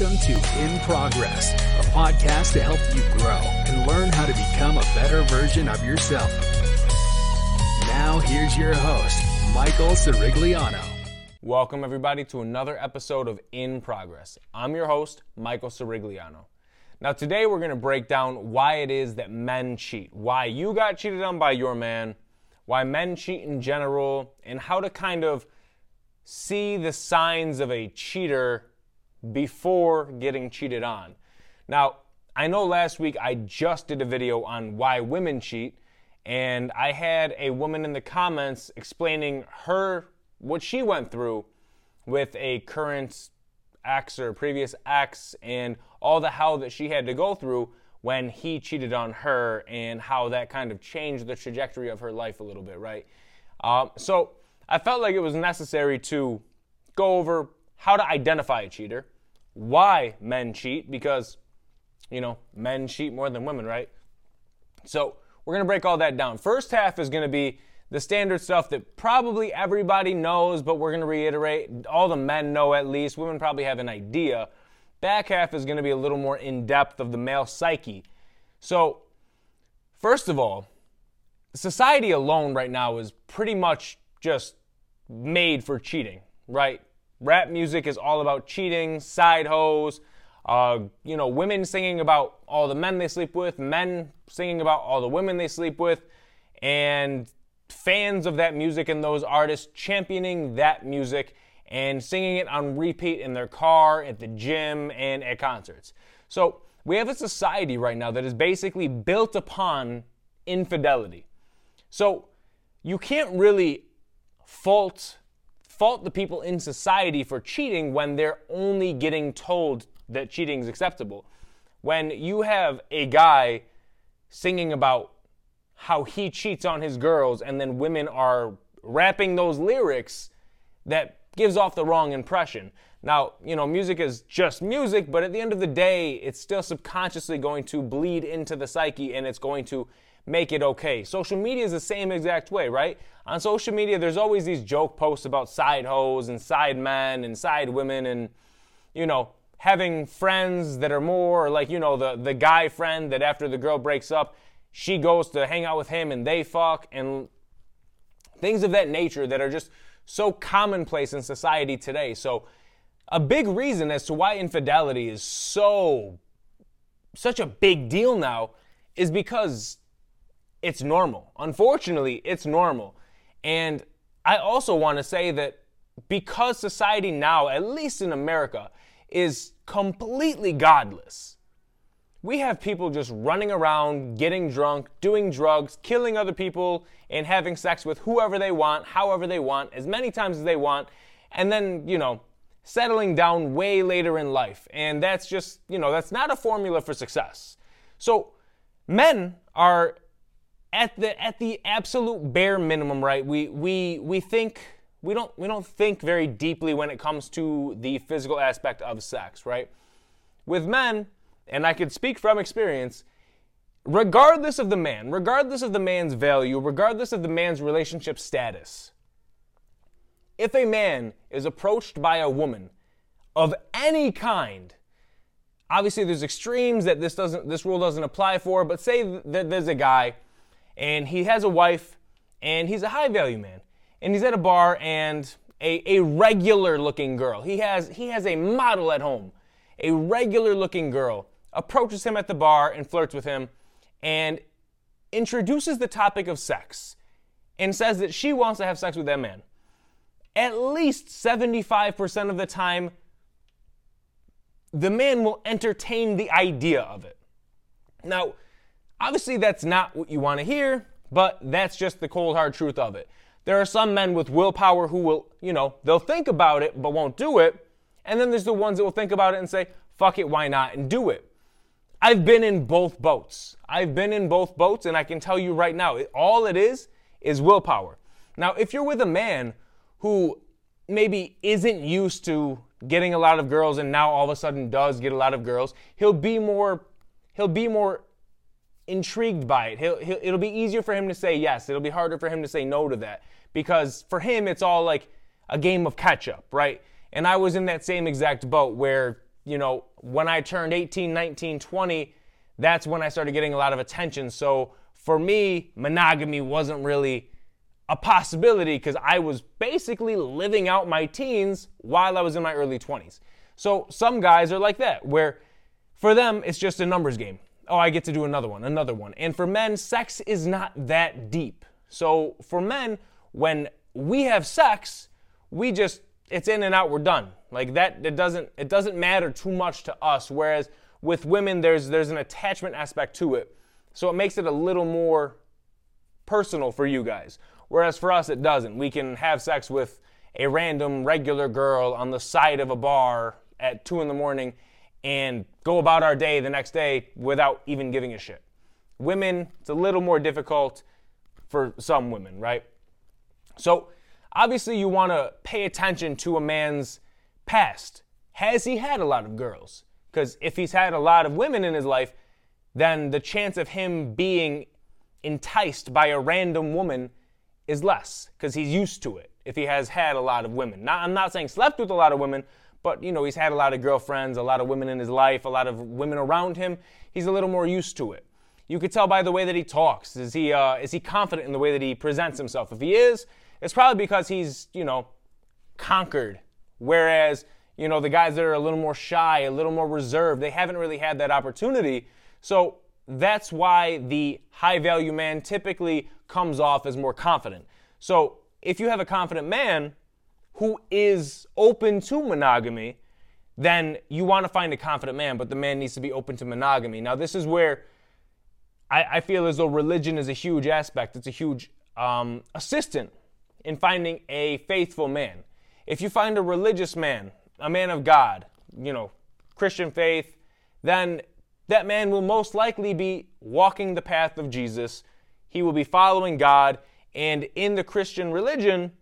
Welcome to In Progress, a podcast to help you grow and learn how to become a better version of yourself. Now, here's your host, Michael Cirigliano. Welcome, everybody, to another episode of In Progress. I'm your host, Michael Cirigliano. Now, today we're going to break down why it is that men cheat, why you got cheated on by your man, why men cheat in general, and how to kind of see the signs of a cheater before getting cheated on. Now, I know last week I just did a video on why women cheat, and I had a woman in the comments explaining her what she went through with a current ex or previous ex and all the hell that she had to go through when he cheated on her and how that kind of changed the trajectory of her life a little bit, right? Um, so I felt like it was necessary to go over how to identify a cheater, why men cheat, because, you know, men cheat more than women, right? So we're going to break all that down. First half is going to be the standard stuff that probably everybody knows, but we're going to reiterate. All the men know at least. Women probably have an idea. Back half is going to be a little more in depth of the male psyche. So, first of all, society alone right now is pretty much just made for cheating, right? Rap music is all about cheating, side hoes, uh, you know, women singing about all the men they sleep with, men singing about all the women they sleep with, and fans of that music and those artists championing that music and singing it on repeat in their car, at the gym, and at concerts. So we have a society right now that is basically built upon infidelity. So you can't really fault fault the people in society for cheating when they're only getting told that cheating is acceptable. When you have a guy singing about how he cheats on his girls and then women are rapping those lyrics that gives off the wrong impression. Now, you know, music is just music, but at the end of the day, it's still subconsciously going to bleed into the psyche and it's going to make it okay. Social media is the same exact way, right? On social media, there's always these joke posts about side hoes and side men and side women and, you know, having friends that are more like, you know, the, the guy friend that after the girl breaks up, she goes to hang out with him and they fuck and things of that nature that are just so commonplace in society today. So, a big reason as to why infidelity is so such a big deal now is because it's normal. Unfortunately, it's normal. And I also want to say that because society now, at least in America, is completely godless we have people just running around, getting drunk, doing drugs, killing other people, and having sex with whoever they want, however they want, as many times as they want, and then, you know, settling down way later in life. And that's just, you know, that's not a formula for success. So, men are at the at the absolute bare minimum, right? We we we think we don't we don't think very deeply when it comes to the physical aspect of sex, right? With men, and I could speak from experience, regardless of the man, regardless of the man's value, regardless of the man's relationship status, if a man is approached by a woman of any kind, obviously there's extremes that this doesn't this rule doesn't apply for, but say that there's a guy and he has a wife and he's a high value man and he's at a bar and a, a regular looking girl. He has he has a model at home, a regular looking girl approaches him at the bar and flirts with him and introduces the topic of sex and says that she wants to have sex with that man. At least 75% of the time, the man will entertain the idea of it. Now, obviously, that's not what you want to hear, but that's just the cold hard truth of it. There are some men with willpower who will, you know, they'll think about it but won't do it. And then there's the ones that will think about it and say, fuck it, why not, and do it. I've been in both boats. I've been in both boats, and I can tell you right now, all it is is willpower. Now, if you're with a man who maybe isn't used to getting a lot of girls and now all of a sudden does get a lot of girls, he'll be more he'll be more intrigued by it. He'll, he'll, it'll be easier for him to say yes. It'll be harder for him to say no to that because for him it's all like a game of catch up, right? And I was in that same exact boat where you know, when I turned 18, 19, 20, that's when I started getting a lot of attention. So for me, monogamy wasn't really a possibility because I was basically living out my teens while I was in my early 20s. So some guys are like that, where for them, it's just a numbers game. Oh, I get to do another one, another one. And for men, sex is not that deep. So for men, when we have sex, we just it's in and out, we're done. Like that it doesn't it doesn't matter too much to us whereas with women there's there's an attachment aspect to it. So it makes it a little more personal for you guys. Whereas for us it doesn't. We can have sex with a random regular girl on the side of a bar at 2 in the morning and go about our day the next day without even giving a shit. Women, it's a little more difficult for some women, right? So, obviously, you want to pay attention to a man's past. Has he had a lot of girls? Because if he's had a lot of women in his life, then the chance of him being enticed by a random woman is less because he's used to it if he has had a lot of women. Now, I'm not saying slept with a lot of women, but you know, he's had a lot of girlfriends, a lot of women in his life, a lot of women around him. He's a little more used to it. You could tell by the way that he talks. Is he uh, is he confident in the way that he presents himself? If he is, it's probably because he's you know conquered. Whereas you know the guys that are a little more shy, a little more reserved, they haven't really had that opportunity. So that's why the high value man typically comes off as more confident. So if you have a confident man, who is open to monogamy, then you want to find a confident man, but the man needs to be open to monogamy. Now, this is where I, I feel as though religion is a huge aspect, it's a huge um, assistant in finding a faithful man. If you find a religious man, a man of God, you know, Christian faith, then that man will most likely be walking the path of Jesus. He will be following God. And in the Christian religion,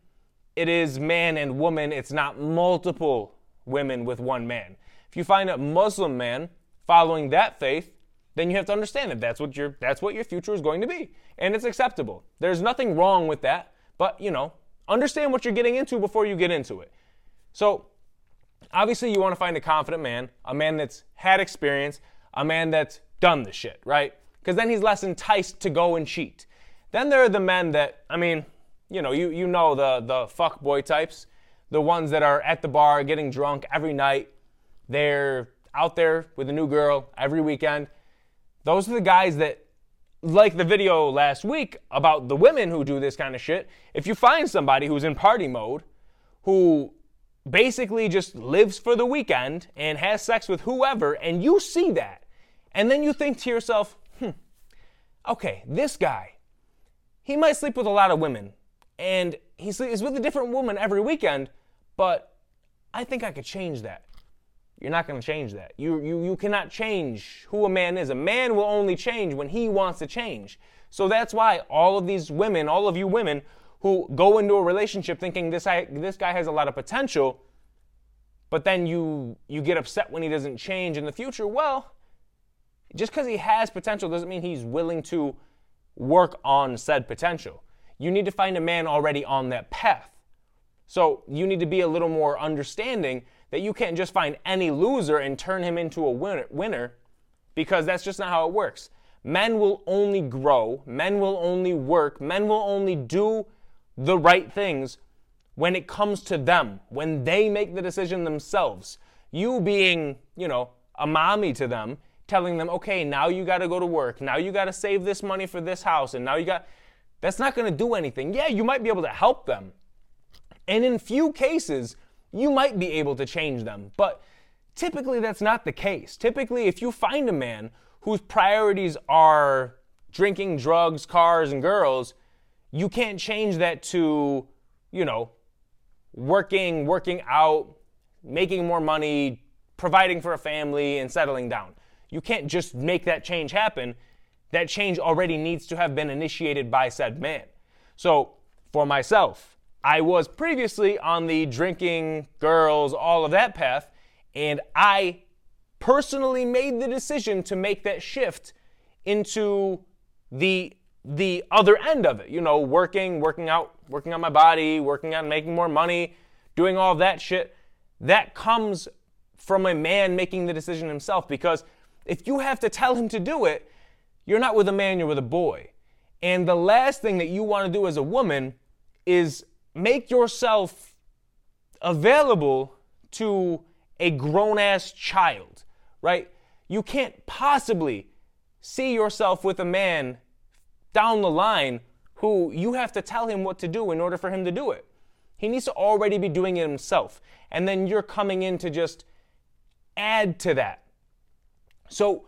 it is man and woman, it's not multiple women with one man. If you find a Muslim man following that faith, then you have to understand that that's what your that's what your future is going to be and it's acceptable. There's nothing wrong with that, but you know, understand what you're getting into before you get into it. So, obviously you want to find a confident man, a man that's had experience, a man that's done the shit, right? Because then he's less enticed to go and cheat. Then there are the men that, I mean, you know, you, you know the, the fuck boy types, the ones that are at the bar getting drunk every night. They're out there with a new girl every weekend. Those are the guys that, like the video last week about the women who do this kind of shit, if you find somebody who's in party mode, who basically just lives for the weekend and has sex with whoever, and you see that, and then you think to yourself, hmm, okay, this guy, he might sleep with a lot of women, and he's, he's with a different woman every weekend, but I think I could change that. You're not going to change that. You, you, you cannot change who a man is. A man will only change when he wants to change. So that's why all of these women, all of you women who go into a relationship thinking this guy, this guy has a lot of potential, but then you, you get upset when he doesn't change in the future, well, just because he has potential doesn't mean he's willing to work on said potential you need to find a man already on that path. So you need to be a little more understanding that you can't just find any loser and turn him into a winner, winner because that's just not how it works. Men will only grow, men will only work, men will only do the right things when it comes to them, when they make the decision themselves. You being, you know, a mommy to them, telling them, okay, now you got to go to work, now you got to save this money for this house, and now you got that's not going to do anything. Yeah, you might be able to help them. And in few cases, you might be able to change them. But typically, that's not the case. Typically, if you find a man whose priorities are drinking, drugs, cars, and girls, you can't change that to, you know, working, working out, making more money, providing for a family, and settling down. You can't just make that change happen that change already needs to have been initiated by said man. So, for myself, I was previously on the drinking, girls, all of that path, and I personally made the decision to make that shift into the the other end of it. You know, working, working out, working on my body, working on making more money, doing all that shit. That comes from a man making the decision himself because if you have to tell him to do it, you're not with a man, you're with a boy. And the last thing that you want to do as a woman is make yourself available to a grown ass child, right? You can't possibly see yourself with a man down the line who you have to tell him what to do in order for him to do it. He needs to already be doing it himself. And then you're coming in to just add to that. So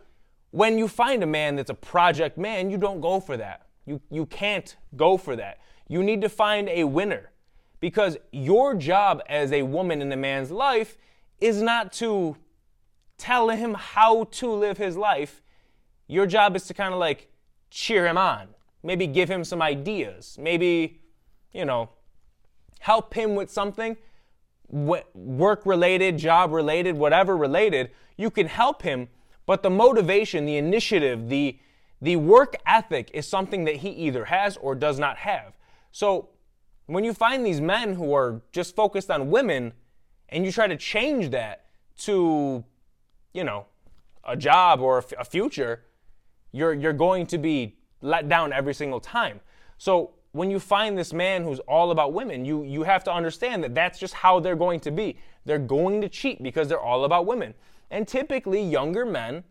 when you find a man that's a project man, you don't go for that. You, you can't go for that. You need to find a winner because your job as a woman in a man's life is not to tell him how to live his life. Your job is to kind of like cheer him on, maybe give him some ideas, maybe, you know, help him with something work related, job related, whatever related. You can help him, but the motivation, the initiative, the the work ethic is something that he either has or does not have. So when you find these men who are just focused on women and you try to change that to, you know, a job or a future, you're, you're going to be let down every single time. So when you find this man who's all about women, you, you have to understand that that's just how they're going to be. They're going to cheat because they're all about women. And typically, younger men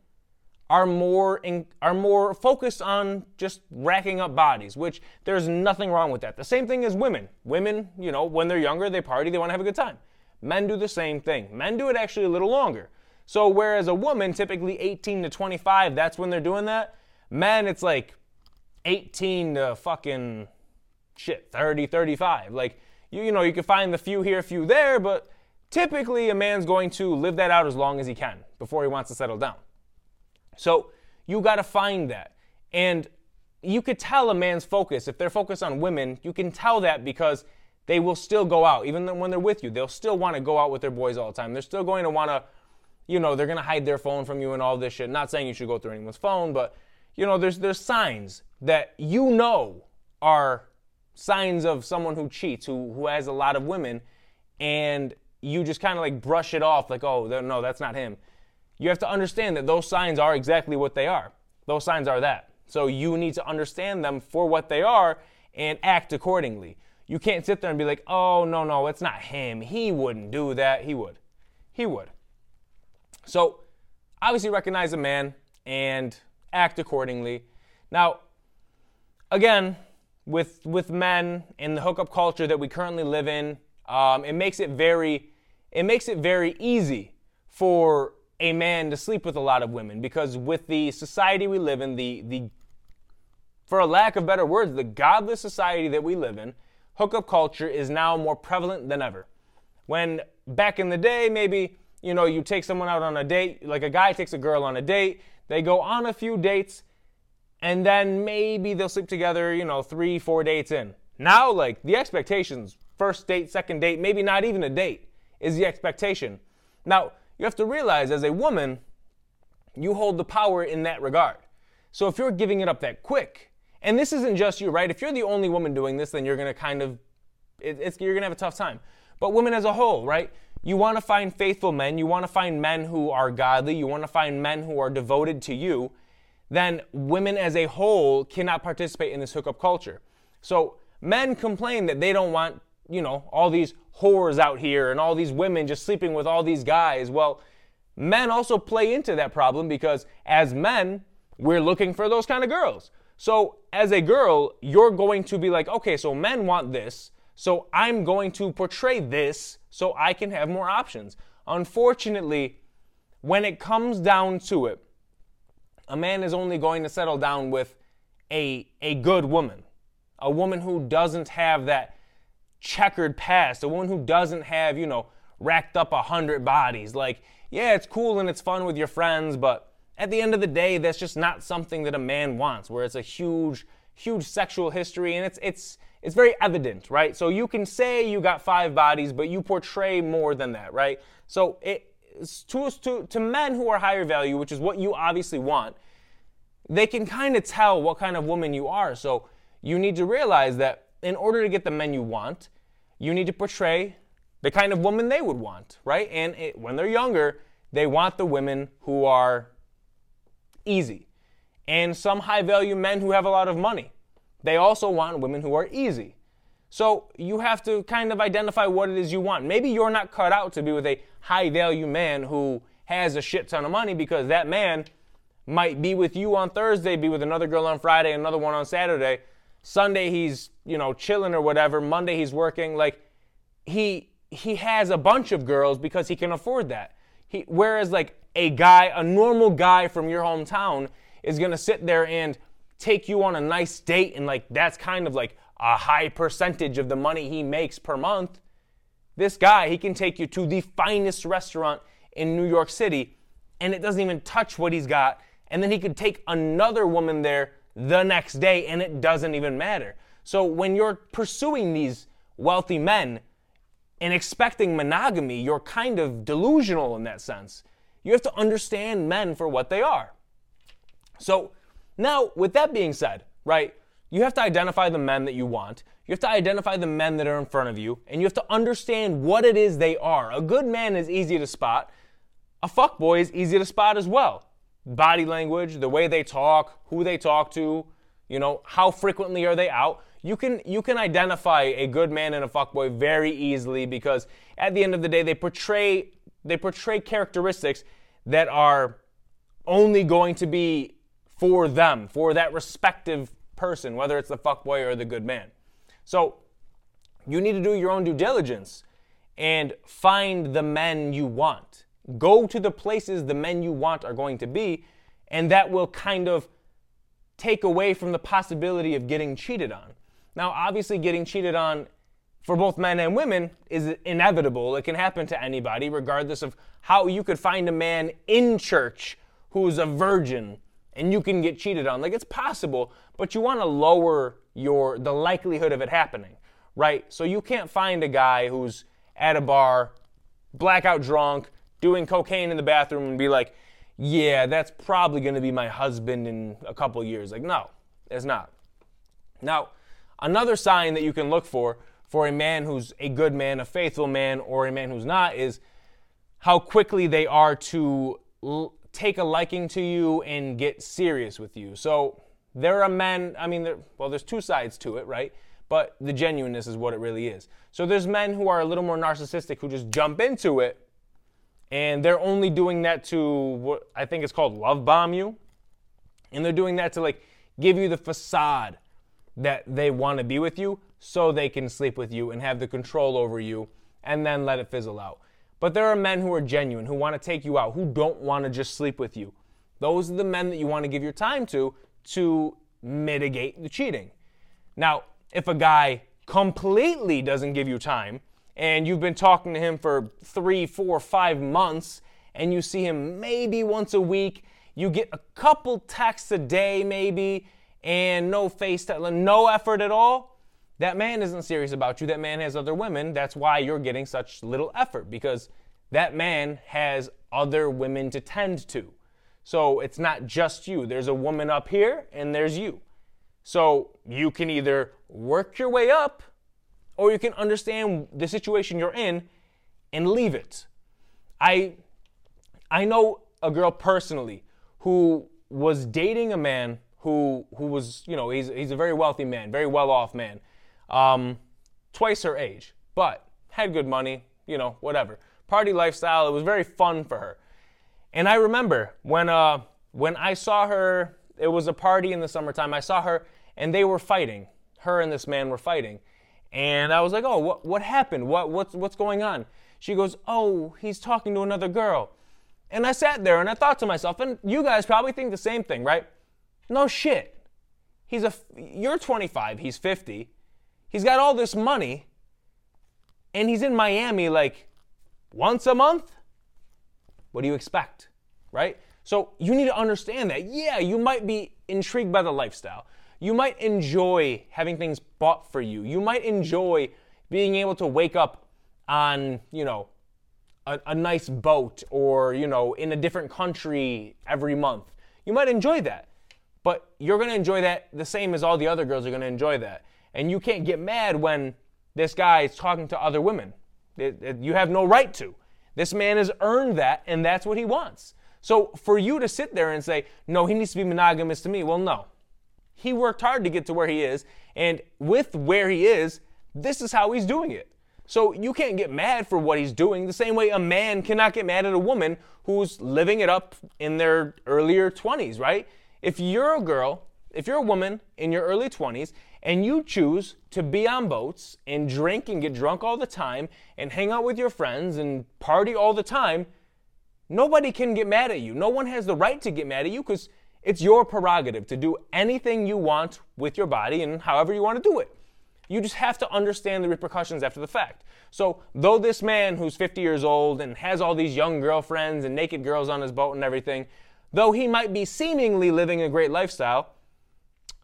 are more in, are more focused on just racking up bodies, which there's nothing wrong with that. The same thing as women. Women, you know, when they're younger, they party, they want to have a good time. Men do the same thing. Men do it actually a little longer. So whereas a woman typically 18 to 25, that's when they're doing that. Men, it's like 18 to fucking shit, 30, 35. Like you, you know, you can find the few here, few there, but typically a man's going to live that out as long as he can before he wants to settle down. So you got to find that. And you could tell a man's focus, if they're focused on women, you can tell that because they will still go out. Even when they're with you, they'll still want to go out with their boys all the time. They're still going to want to, you know, they're going to hide their phone from you and all this shit. Not saying you should go through anyone's phone, but, you know, there's, there's signs that you know are signs of someone who cheats, who, who has a lot of women, and you just kind of like brush it off like, oh, no, that's not him you have to understand that those signs are exactly what they are. Those signs are that. So you need to understand them for what they are and act accordingly. You can't sit there and be like, oh, no, no, it's not him. He wouldn't do that. He would. He would. So obviously recognize a man and act accordingly. Now, again, with, with men in the hookup culture that we currently live in, um, it makes it very it makes it very easy for a man to sleep with a lot of women because with the society we live in, the the for a lack of better words, the godless society that we live in, hookup culture is now more prevalent than ever. When back in the day, maybe you know you take someone out on a date, like a guy takes a girl on a date, they go on a few dates, and then maybe they'll sleep together, you know, three, four dates in. Now, like the expectations, first date, second date, maybe not even a date, is the expectation. Now, you have to realize as a woman, you hold the power in that regard. So if you're giving it up that quick, and this isn't just you, right? If you're the only woman doing this, then you're gonna kind of, it, you're gonna have a tough time. But women as a whole, right? You wanna find faithful men, you wanna find men who are godly, you wanna find men who are devoted to you, then women as a whole cannot participate in this hookup culture. So men complain that they don't want you know, all these whores out here and all these women just sleeping with all these guys. Well, men also play into that problem because as men, we're looking for those kind of girls. So as a girl, you're going to be like, okay, so men want this, so I'm going to portray this so I can have more options. Unfortunately, when it comes down to it, a man is only going to settle down with a, a good woman, a woman who doesn't have that checkered past, a woman who doesn't have, you know, racked up a hundred bodies. Like, yeah, it's cool and it's fun with your friends, but at the end of the day, that's just not something that a man wants, where it's a huge, huge sexual history and it's it's it's very evident, right? So you can say you got five bodies, but you portray more than that, right? So it to, to, to men who are higher value, which is what you obviously want, they can kind of tell what kind of woman you are. So you need to realize that in order to get the men you want, you need to portray the kind of woman they would want, right? And it, when they're younger, they want the women who are easy. And some high value men who have a lot of money. They also want women who are easy. So you have to kind of identify what it is you want. Maybe you're not cut out to be with a high value man who has a shit ton of money because that man might be with you on Thursday, be with another girl on Friday, another one on Saturday. Sunday he's, you know, chilling or whatever. Monday he's working. Like he he has a bunch of girls because he can afford that. He, whereas like a guy, a normal guy from your hometown is going to sit there and take you on a nice date and like that's kind of like a high percentage of the money he makes per month. This guy, he can take you to the finest restaurant in New York City and it doesn't even touch what he's got. And then he could take another woman there the next day and it doesn't even matter. So when you're pursuing these wealthy men and expecting monogamy, you're kind of delusional in that sense. You have to understand men for what they are. So, now, with that being said, right, you have to identify the men that you want. You have to identify the men that are in front of you, and you have to understand what it is they are. A good man is easy to spot. A fuck boy is easy to spot as well. Body language, the way they talk, who they talk to, you know, how frequently are they out? You can you can identify a good man and a fuckboy very easily because at the end of the day they portray they portray characteristics that are only going to be for them, for that respective person, whether it's the fuckboy or the good man. So you need to do your own due diligence and find the men you want. Go to the places the men you want are going to be, and that will kind of take away from the possibility of getting cheated on. Now, obviously, getting cheated on for both men and women is inevitable. It can happen to anybody, regardless of how you could find a man in church who's a virgin and you can get cheated on. Like it's possible, but you want to lower your the likelihood of it happening, right? So you can't find a guy who's at a bar, blackout drunk, doing cocaine in the bathroom and be like, "Yeah, that's probably going to be my husband in a couple years." Like, no, it's not. Now, another sign that you can look for for a man who's a good man, a faithful man, or a man who's not is how quickly they are to l- take a liking to you and get serious with you. So there are men, I mean, well, there's two sides to it, right? But the genuineness is what it really is. So there's men who are a little more narcissistic who just jump into it and they're only doing that to what I think it's called love bomb you. And they're doing that to like give you the facade that they want to be with you so they can sleep with you and have the control over you and then let it fizzle out. But there are men who are genuine, who want to take you out, who don't want to just sleep with you. Those are the men that you want to give your time to to mitigate the cheating. Now, if a guy completely doesn't give you time and you've been talking to him for three, four, five months and you see him maybe once a week, you get a couple texts a day maybe, and no face, no effort at all, that man isn't serious about you. That man has other women. That's why you're getting such little effort because that man has other women to tend to. So it's not just you. There's a woman up here and there's you. So you can either work your way up or you can understand the situation you're in and leave it. I I know a girl personally who was dating a man who who was you know he's he's a very wealthy man, very well off man, um, twice her age, but had good money, you know, whatever. Party lifestyle. It was very fun for her. And I remember when uh when I saw her, it was a party in the summertime. I saw her and they were fighting. Her and this man were fighting. And I was like, "Oh, what what happened? What what's what's going on?" She goes, "Oh, he's talking to another girl." And I sat there and I thought to myself, and you guys probably think the same thing, right? No shit. He's a you're 25, he's 50. He's got all this money and he's in Miami like once a month. What do you expect? Right? So you need to understand that. Yeah, you might be intrigued by the lifestyle. You might enjoy having things bought for you. You might enjoy being able to wake up on, you know, a, a nice boat or, you know, in a different country every month. You might enjoy that. But you're going to enjoy that the same as all the other girls are going to enjoy that. And you can't get mad when this guy is talking to other women. It, it, you have no right to. This man has earned that, and that's what he wants. So for you to sit there and say, no, he needs to be monogamous to me, well, no. He worked hard to get to where he is, and with where he is, this is how he's doing it. So you can't get mad for what he's doing the same way a man cannot get mad at a woman who's living it up in their earlier 20s, right? If you're a girl, if you're a woman in your early 20s and you choose to be on boats and drink and get drunk all the time and hang out with your friends and party all the time, nobody can get mad at you. No one has the right to get mad at you because it's your prerogative to do anything you want with your body and however you want to do it. You just have to understand the repercussions after the fact. So, though this man who's 50 years old and has all these young girlfriends and naked girls on his boat and everything, though he might be seemingly living a great lifestyle,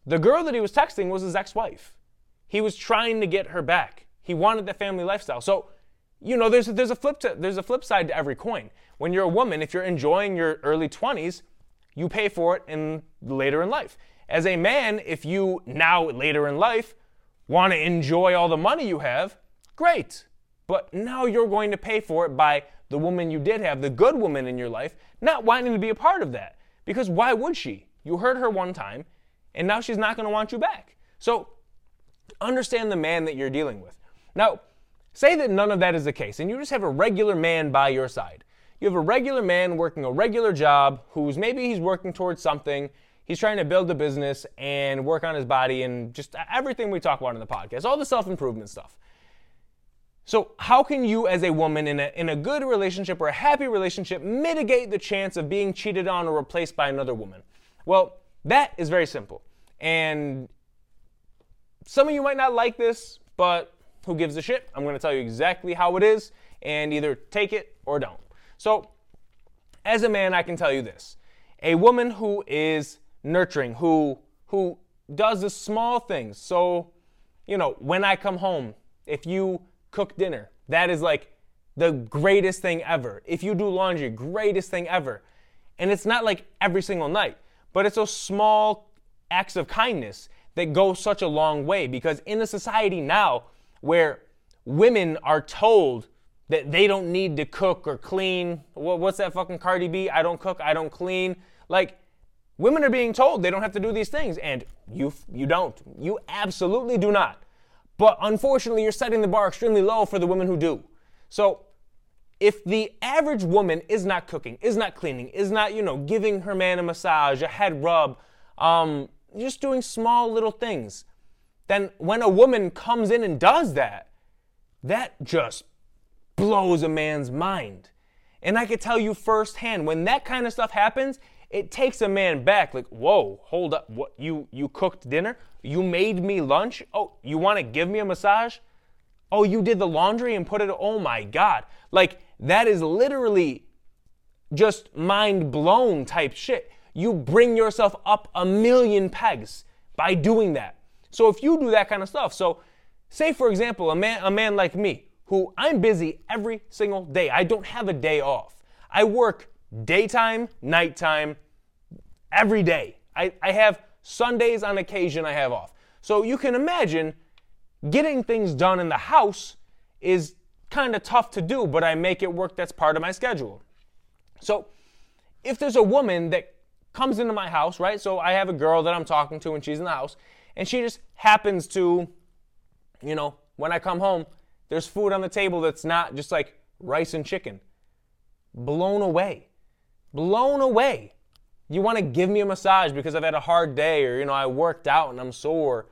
the girl that he was texting was his ex wife. He was trying to get her back. He wanted the family lifestyle. So, you know, there's a, there's a flip to, there's a flip side to every coin. When you're a woman, if you're enjoying your early 20s, you pay for it in later in life. As a man, if you now later in life want to enjoy all the money you have, great. But now you're going to pay for it by the woman you did have, the good woman in your life, not wanting to be a part of that. Because why would she? You hurt her one time, and now she's not going to want you back. So understand the man that you're dealing with. Now, say that none of that is the case, and you just have a regular man by your side. You have a regular man working a regular job who's maybe he's working towards something. He's trying to build a business and work on his body and just everything we talk about in the podcast, all the self improvement stuff. So, how can you, as a woman in a, in a good relationship or a happy relationship, mitigate the chance of being cheated on or replaced by another woman? Well, that is very simple. And some of you might not like this, but who gives a shit? I'm going to tell you exactly how it is and either take it or don't. So, as a man, I can tell you this. A woman who is nurturing, who who does the small things. So, you know, when I come home, if you cook dinner, that is like the greatest thing ever. If you do laundry, greatest thing ever. And it's not like every single night, but it's those small acts of kindness that go such a long way because in a society now where women are told that they don't need to cook or clean, what's that fucking Cardi B? I don't cook, I don't clean. Like, women are being told they don't have to do these things, and you you don't. You absolutely do not. But unfortunately, you're setting the bar extremely low for the women who do. So, if the average woman is not cooking, is not cleaning, is not, you know, giving her man a massage, a head rub, um, just doing small little things. Then when a woman comes in and does that, that just blows a man's mind. And I can tell you firsthand, when that kind of stuff happens, it takes a man back like, whoa, hold up. What you you cooked dinner? You made me lunch? Oh, you want to give me a massage? Oh, you did the laundry and put it oh my god. Like that is literally just mind blown type shit you bring yourself up a million pegs by doing that. So if you do that kind of stuff, so say for example, a man, a man like me, who I'm busy every single day. I don't have a day off. I work daytime, nighttime, every day. I, I have Sundays on occasion I have off. So you can imagine getting things done in the house is kind of tough to do, but I make it work. That's part of my schedule. So if there's a woman that comes into my house, right? So I have a girl that I'm talking to and she's in the house, and she just happens to, you know, when I come home, there's food on the table that's not just like rice and chicken. Blown away. Blown away. You want to give me a massage because I've had a hard day or, you know, I worked out and I'm sore.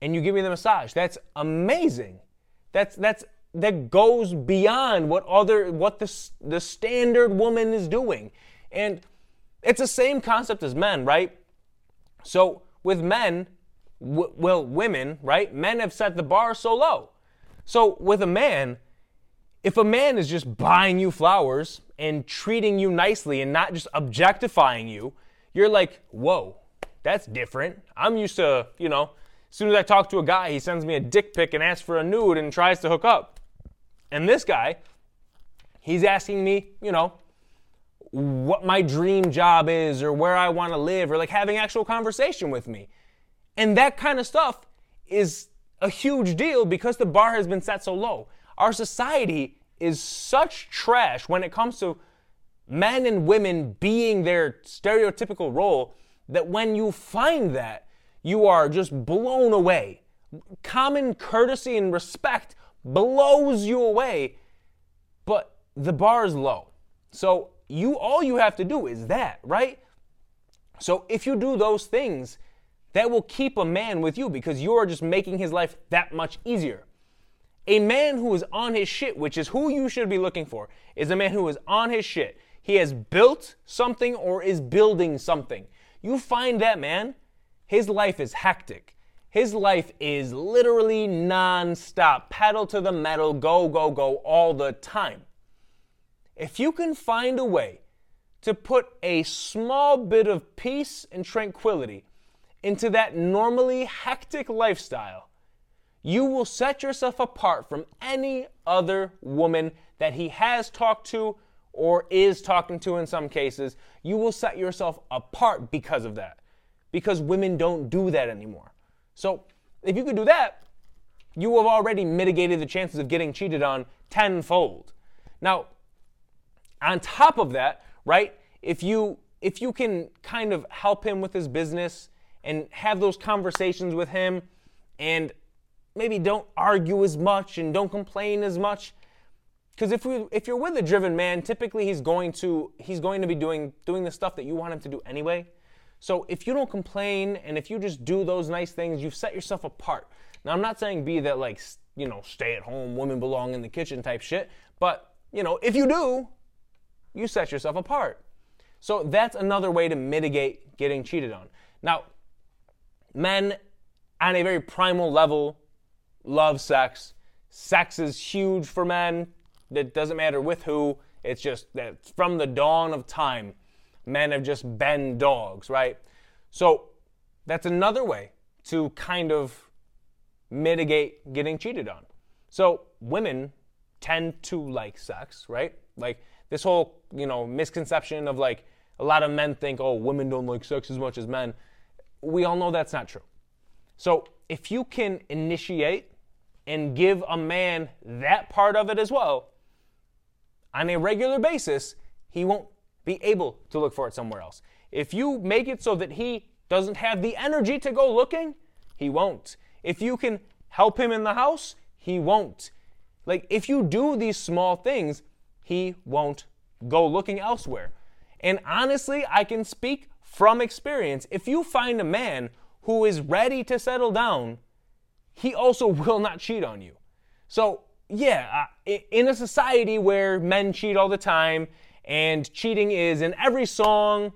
And you give me the massage. That's amazing. That's, that's, that goes beyond what other, what the, the standard woman is doing. And it's the same concept as men, right? So with men, w- well, women, right? Men have set the bar so low. So with a man, if a man is just buying you flowers and treating you nicely and not just objectifying you, you're like, whoa, that's different. I'm used to, you know, as soon as I talk to a guy, he sends me a dick pic and asks for a nude and tries to hook up. And this guy, he's asking me, you know, what my dream job is or where I want to live or like having actual conversation with me. And that kind of stuff is a huge deal because the bar has been set so low. Our society is such trash when it comes to men and women being their stereotypical role that when you find that, you are just blown away. Common courtesy and respect blows you away, but the bar is low. So you all you have to do is that, right? So if you do those things, that will keep a man with you because you are just making his life that much easier. A man who is on his shit, which is who you should be looking for, is a man who is on his shit. He has built something or is building something. You find that man, his life is hectic. His life is literally non-stop, pedal to the metal, go, go, go all the time. If you can find a way to put a small bit of peace and tranquility into that normally hectic lifestyle, you will set yourself apart from any other woman that he has talked to or is talking to in some cases. You will set yourself apart because of that. Because women don't do that anymore. So, if you could do that, you have already mitigated the chances of getting cheated on tenfold. Now, on top of that, right? If you if you can kind of help him with his business and have those conversations with him and maybe don't argue as much and don't complain as much. Because if if you're with a driven man, typically he's going to he's going to be doing doing the stuff that you want him to do anyway. So if you don't complain and if you just do those nice things, you've set yourself apart. Now I'm not saying be that like you know stay at home, women belong in the kitchen type shit, but you know if you do, you set yourself apart. So that's another way to mitigate getting cheated on. Now, men on a very primal level love sex. Sex is huge for men. It doesn't matter with who. It's just that from the dawn of time, men have just been dogs, right? So that's another way to kind of mitigate getting cheated on. So women tend to like sex, right? Like this whole, you know, misconception of like a lot of men think, oh, women don't like sex as much as men. We all know that's not true. So if you can initiate and give a man that part of it as well, on a regular basis, he won't be able to look for it somewhere else. If you make it so that he doesn't have the energy to go looking, he won't. If you can help him in the house, he won't. Like, if you do these small things, he won't go looking elsewhere. And honestly, I can speak from experience. If you find a man who is ready to settle down, he also will not cheat on you. So, yeah, uh, in a society where men cheat all the time and cheating is in every song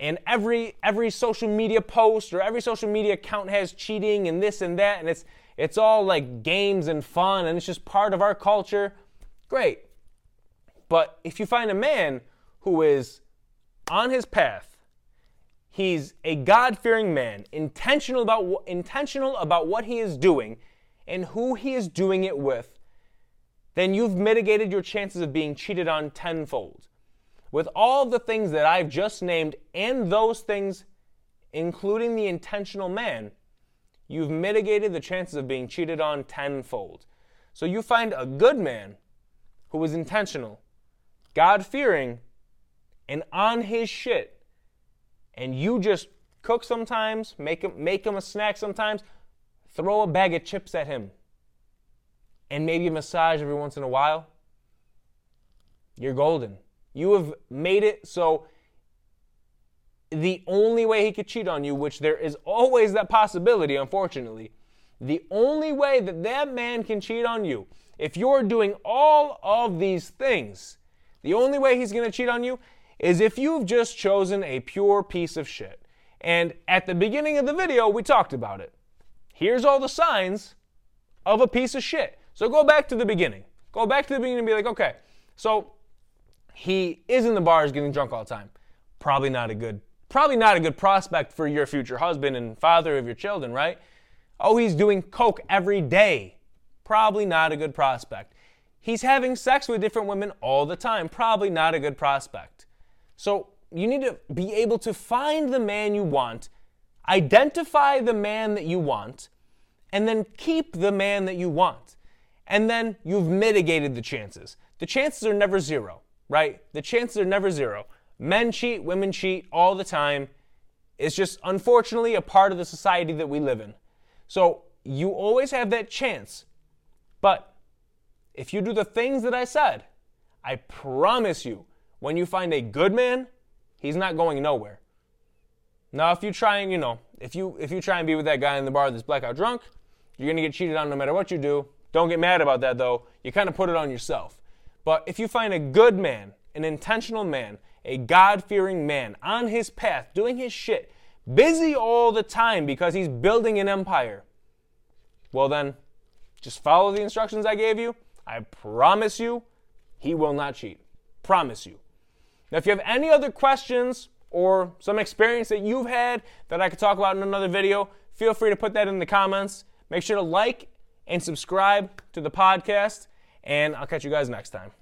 and every every social media post or every social media account has cheating and this and that and it's it's all like games and fun and it's just part of our culture. Great. But if you find a man who is on his path He's a God-fearing man, intentional about intentional about what he is doing and who he is doing it with. Then you've mitigated your chances of being cheated on tenfold. With all the things that I've just named and those things including the intentional man, you've mitigated the chances of being cheated on tenfold. So you find a good man who is intentional, God fearing, and on his shit and you just cook sometimes, make him, make him a snack sometimes, throw a bag of chips at him, and maybe a massage every once in a while, you're golden. You have made it so the only way he could cheat on you, which there is always that possibility, unfortunately, the only way that that man can cheat on you, if you're doing all of these things, the only way he's going to cheat on you is if you've just chosen a pure piece of shit. And at the beginning of the video, we talked about it. Here's all the signs of a piece of shit. So go back to the beginning. Go back to the beginning and be like, okay, so he is in the bars getting drunk all the time. Probably not a good, probably not a good prospect for your future husband and father of your children, right? Oh, he's doing coke every day. Probably not a good prospect. He's having sex with different women all the time. Probably not a good prospect. So you need to be able to find the man you want, identify the man that you want, and then keep the man that you want. and then you've mitigated the chances. The chances are never zero, right? The chances are never zero. Men cheat, women cheat all the time. It's just unfortunately a part of the society that we live in. So you always have that chance. But if you do the things that I said, I promise you, when you find a good man, he's not going nowhere. Now, if you try and, you know, if you if you try and be with that guy in the bar that's blackout drunk, you're gonna get cheated on no matter what you do. Don't get mad about that though. You kind of put it on yourself. But if you find a good man, an intentional man, a God fearing man on his path, doing his shit, busy all the time because he's building an empire, well then, just follow the instructions I gave you. I promise you, he will not cheat. Promise you. Now, if you have any other questions or some experience that you've had that I could talk about in another video, feel free to put that in the comments. Make sure to like and subscribe to the podcast, and I'll catch you guys next time.